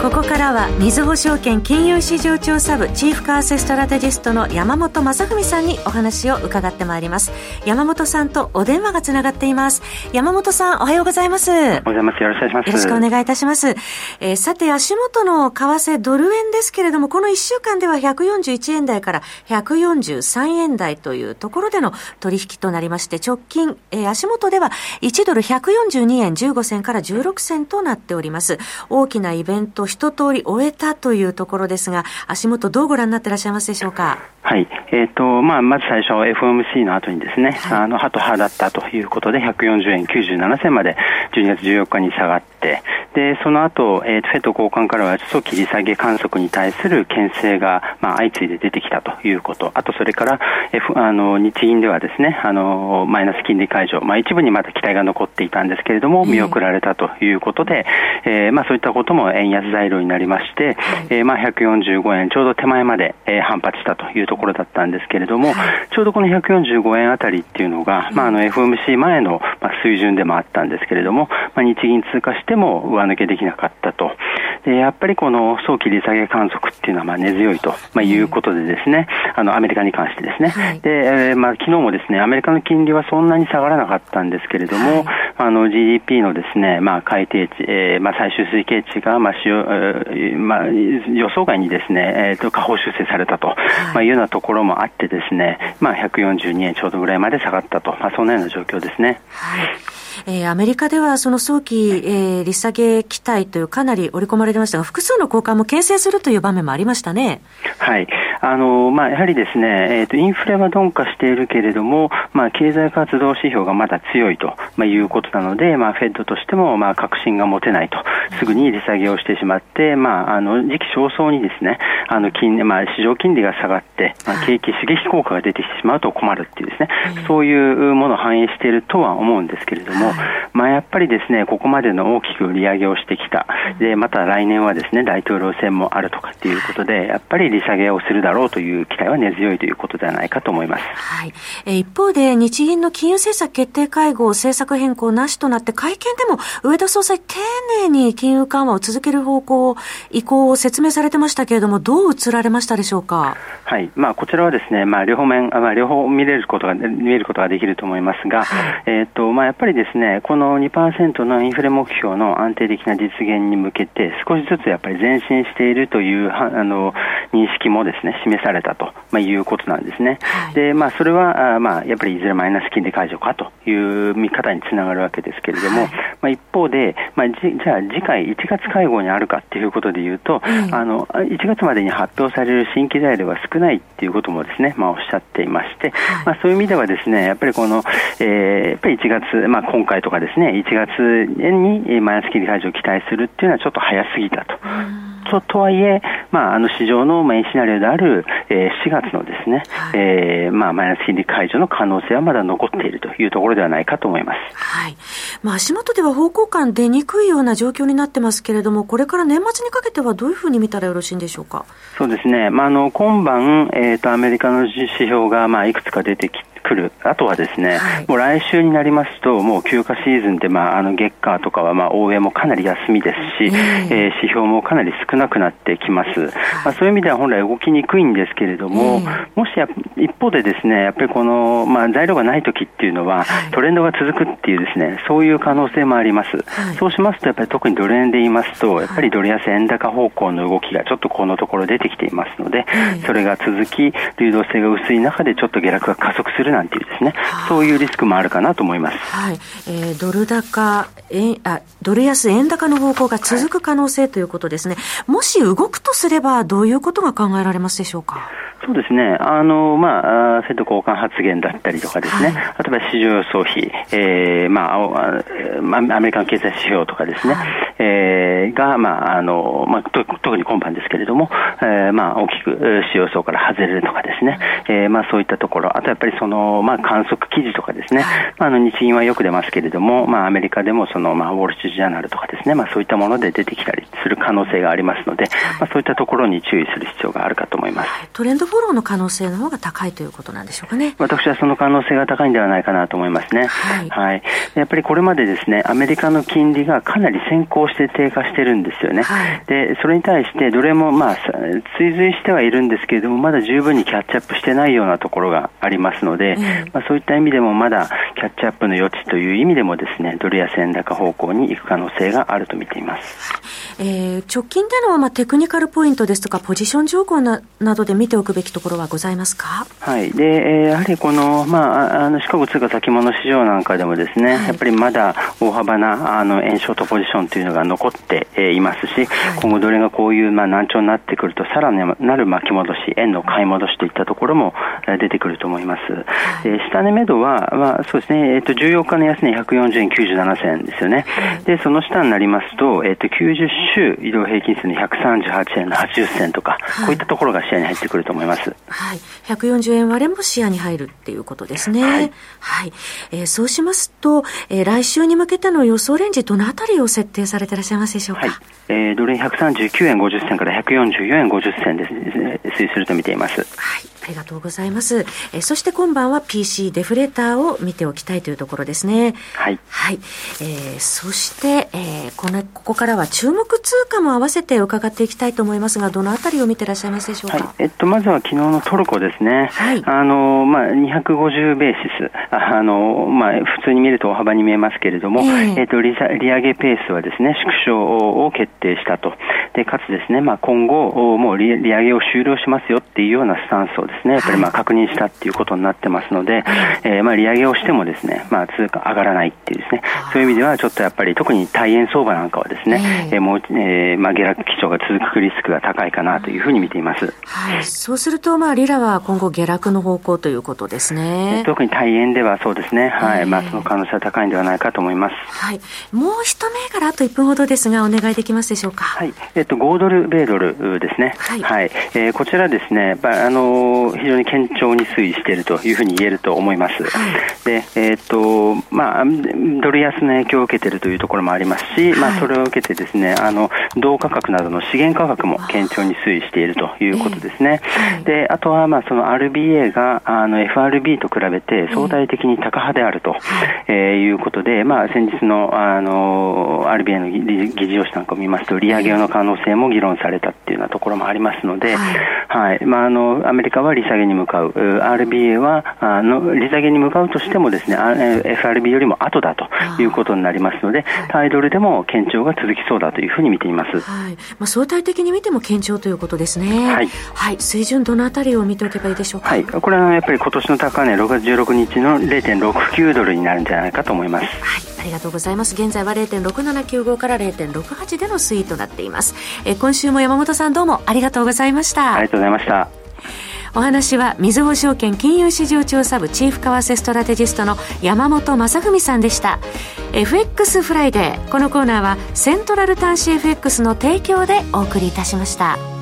ここからは、みずほ証券金融市場調査部チーフ為替ストラテジストの山本雅文さんにお話を伺ってまいります。山本さんとお電話がつながっています。山本さん、おはようございます。おはようございます。よろしくお願いします。よろしくお願いいたします。えー、さて、足元の為替ドル円ですけれども、この1週間では141円台から143円台というところでの取引となりまして、直近、えー、足元では1ドル142円15銭から16銭となっております。大きなイベント一通り終えたというところですが、足元どうご覧になっていらっしゃいますでしょうか？はい。えっ、ー、と、まあ、まず最初、FOMC の後にですね、はい、あの、ハト派だったということで、140円97銭まで12月14日に下がって、で、その後、えー、フェット交換からは、早期利下げ観測に対する牽制が、まあ、相次いで出てきたということ、あと、それから、F、あの、日銀ではですね、あの、マイナス金利解除、まあ、一部にまだ期待が残っていたんですけれども、見送られたということで、えー、まあ、そういったことも円安材料になりまして、えー、まあ、145円ちょうど手前まで、えー、反発したというところだったんですけれども、ちょうどこの145円あたりっていうのが、まあ、あの、FOMC 前の、まあ、水準でもあったんですけれども、まあ、日銀通過しても上抜けできなかったと。でやっぱりこの早期利下げ観測っていうのはまあ根強いと、まあ、いうことでですね、あのアメリカに関してですね、はい、で、えー、まあ昨日もですね、アメリカの金利はそんなに下がらなかったんですけれども、はい、あの GDP のですね、まあ改定値、えー、まあ最終推計値がまあしよ、えー、まあ予想外にですね、えっ、ー、と下方修正されたと、はい、まあいうようなところもあってですね、まあ142円ちょうどぐらいまで下がったと、まあそんなような状況ですね。はいえー、アメリカではその早期、えー、利下げ期待というかなり織り込まれてましたが、複数の交換も牽制するという場面もありましたね。はい。あの、まあ、やはりですね、えっ、ー、と、インフレは鈍化しているけれども、まあ、経済活動指標がまだ強いと、まあ、いうことなので、まあ、フェッドとしても、まあ、確信が持てないと、すぐに利下げをしてしまって、まあ、あの、時期尚早にですね、あの、金、まあ、市場金利が下がって、まあ、景気刺激効果が出てきてしまうと困るっていうですね、そういうものを反映しているとは思うんですけれども、まあ、やっぱりですね、ここまでの大きく利上げをしてきた。で、また来年はですね、大統領選もあるとかっていうことで、やっぱり利下げをするだろうという期待は根強いということではないかと思います。はい。え一方で、日銀の金融政策決定会合、政策変更なしとなって、会見でも上田総裁、丁寧に金融緩和を続ける方向、意向を説明されてましたけれども、どう映られましたでしょうか？はい。まあ、こちらはですね、まあ、両方面、まあ、両方見れることが、見えることができると思いますが、はい、えっ、と、まあ、やっぱりですね、この2%のインフレ目標の安定的な実現に向けて、少しずつやっぱり前進しているというあの認識もですね、示されたと、まあ、いうことなんですね。はい、で、まあ、それは、あまあ、やっぱりいずれマイナス金利解除かという見方につながるわけですけれども、はい、まあ、一方で、まあ、じじゃあ次回1月会合にあるかっていうことでいうと、あの、1月までに発表される新規材料が少ないっていうこともですね、まあ、おっしゃっていまして、まあ、そういう意味ではですね、やっぱりこの、えー、やっぱり1月、まあ、今回とかですね、1月にマイナス金利解除を期待するっていうのはちょっと早すぎたと。ととはいえ、まあ、あの市場のメインシナリオである、えー、4月のですね、はい、えー、まあ、マイナス金利解除の可能性はまだ残っているというところではないかと思います。はい。まあ、足元では方向感出にくいような状況になってますけれども、これから年末にかけてはどういうふうに見たらよろしいんでしょうか？そうですね。まあ、あの、今晩、えっ、ー、と、アメリカの指標が、まあ、いくつか出てき来る、あとはですね、はい、もう来週になりますと、もう休暇シーズンで、まあ、あの月間とかは、まあ、応援もかなり休みですし、えー、えー、指標もかなり少なくなってきます。まあ、そういう意味では本来動きにくいんですけれども、もしや一方でですね、やっぱりこの、まあ、材料がない時っていうのは、トレンドが続くっていうですね、そういう可能性もあります。はい、そうしますと、やっぱり特にドル円で言いますと、やっぱりドル安円高方向の動きがちょっとこのところ出てきていますので、それが続き、流動性が薄い中でちょっと下落が加速するなんていうですね、そういうリスクもあるかなと思います。はい。えー、ドル高、円、あ、ドル安円高の方向が続く可能性ということですね。はい、もし動くとすれば、どういうことが考えられますでしょうか？そうですね。あの、まあ、フェット交換発言だったりとかですね、はい、例えば市場予想費、えー、まあ、アメリカの経済指標とかですね、はい、えー、が、まあ、あの、まあ、特に今般ですけれども、えー、まあ、大きく市場予想から外れるとかですね、えー、まあ、そういったところ、あとやっぱりその、まあ、観測記事とかですね、まあ、あの、日銀はよく出ますけれども、まあ、アメリカでもその、まあ、ウォール・ストリート・ジャーナルとかですね、まあ、そういったもので出てきたりする可能性がありますので、まあ、そういったところに注意する必要があるかと思います。トレンドフォローの可能性の方が高いということなんでしょうかね。私はその可能性が高いんではないかなと思いますね。はい。はい、やっぱりこれまでですね、アメリカの金利がかなり先行して低下してるんですよね。はい、で、それに対してどれもまあ、追随してはいるんですけれども、まだ十分にキャッチアップしてないようなところがありますので、うん、まあ、そういった意味でもまだキャッチアップの余地という意味でもですね、ドル安円高方向に行く可能性があると見ています。えー、直近でのまあテクニカルポイントですとか、ポジション情報ななどで見ておくべきところはございますか？はい。で、えー、やはりこの、まあ、あの、シカゴ通貨先物市場なんかでもですね、はい、やっぱりまだ大幅な、あの、円ショートポジションというのが残って、えー、いますし、はい、今後どれがこういう、まあ、難聴になってくると、さらなる巻き戻し、円の買い戻しといったところも出てくると思います。はい、えー、下値目処は、まあ、そうですね、えっ、ー、と、14日の安値140円97銭ですよね。で、その下になりますと、えっ、ー、と、90週移動平均数の138円の80銭とか、こういったところが視野に入ってくると思います。はい。140円割れも視野に入るっていうことですね。はい。はい、えー、そうしますと、えー、来週に向けての予想レンジ、どのあたりを設定されていらっしゃいますでしょうか？はい、えー、ドル円139円50銭から144円50銭で推移すると見ています。はい。ありがとうございます。えー、そして今晩は PC デフレーターを見ておきたいというところですね。はい。はい。えー、そして、えー、この、ここからは注目通貨も合わせて伺っていきたいと思いますが、どのあたりを見ていらっしゃいますでしょうか？はい、えっと、まずは昨日のトルコですね。はい。あの、まあ、250ベーシス。あの、まあ、普通に見ると大幅に見えますけれども、えー、えっと利、利上げペースはですね、縮小を決定したと。で、かつですね、まあ、今後、もう利利上げを終了しますよっていうようなスタンスをですね、やっぱりまあ確認したっていうことになってますので、えー、まあ利上げをしてもですね、まあ通貨上がらないっていうですね、そういう意味ではちょっとやっぱり特に大円相場なんかはですね、えー、もう、えー、まあ下落基調が続くリスクが高いかなというふうに見ています。はい。そうすると、まあリラは今後下落の方向ということですね。特に大円ではそうですね、はい。まあその可能性は高いんではないかと思います。はい。もう一銘柄あと1分ほどですが、お願いできますでしょうか？はい。えっと、5ドル、米ドルですね。はい。はい、えー、こちらですね、あの非常に堅調に推移しているというふうに言えると思います。はい、で、えっ、と、まあ、ドル安の影響を受けているというところもありますし、はい、まあ、それを受けてですね、あの、銅価格などの資源価格も堅調に推移しているということですね。えー、で、あとは、まあ、その RBA が、あの、FRB と比べて相対的に高派であると、えー、いうことで、まあ、先日の、あの、RBA の議事要旨なんかを見ますと、利上げの可能性も議論されたようなところもありますので、はい、はい、まあ、あの、アメリカは利下げに向かう、RBA はあの利下げに向かうとしてもですね FRB よりも後だということになりますので、タイドルでも堅調が続きそうだというふうに見ています、はい。まあ、相対的に見ても堅調ということですね、はい、はい、水準、どのあたりを見ておけばいいでしょうか、はい、これはやっぱり今年の高値、6月16日の0.69ドルになるんじゃないかと思います。はい。ありがとうございます。現在は0.6795から0.68での推移となっています。え今週も山本さんどうもありがとうございました。ありがとうございました。お話は、みずほ証券金融市場調査部チーフ為替ストラテジストの山本雅文さんでした。FX フライデー。このコーナーは、セントラル短資 FX の提供でお送りいたしました。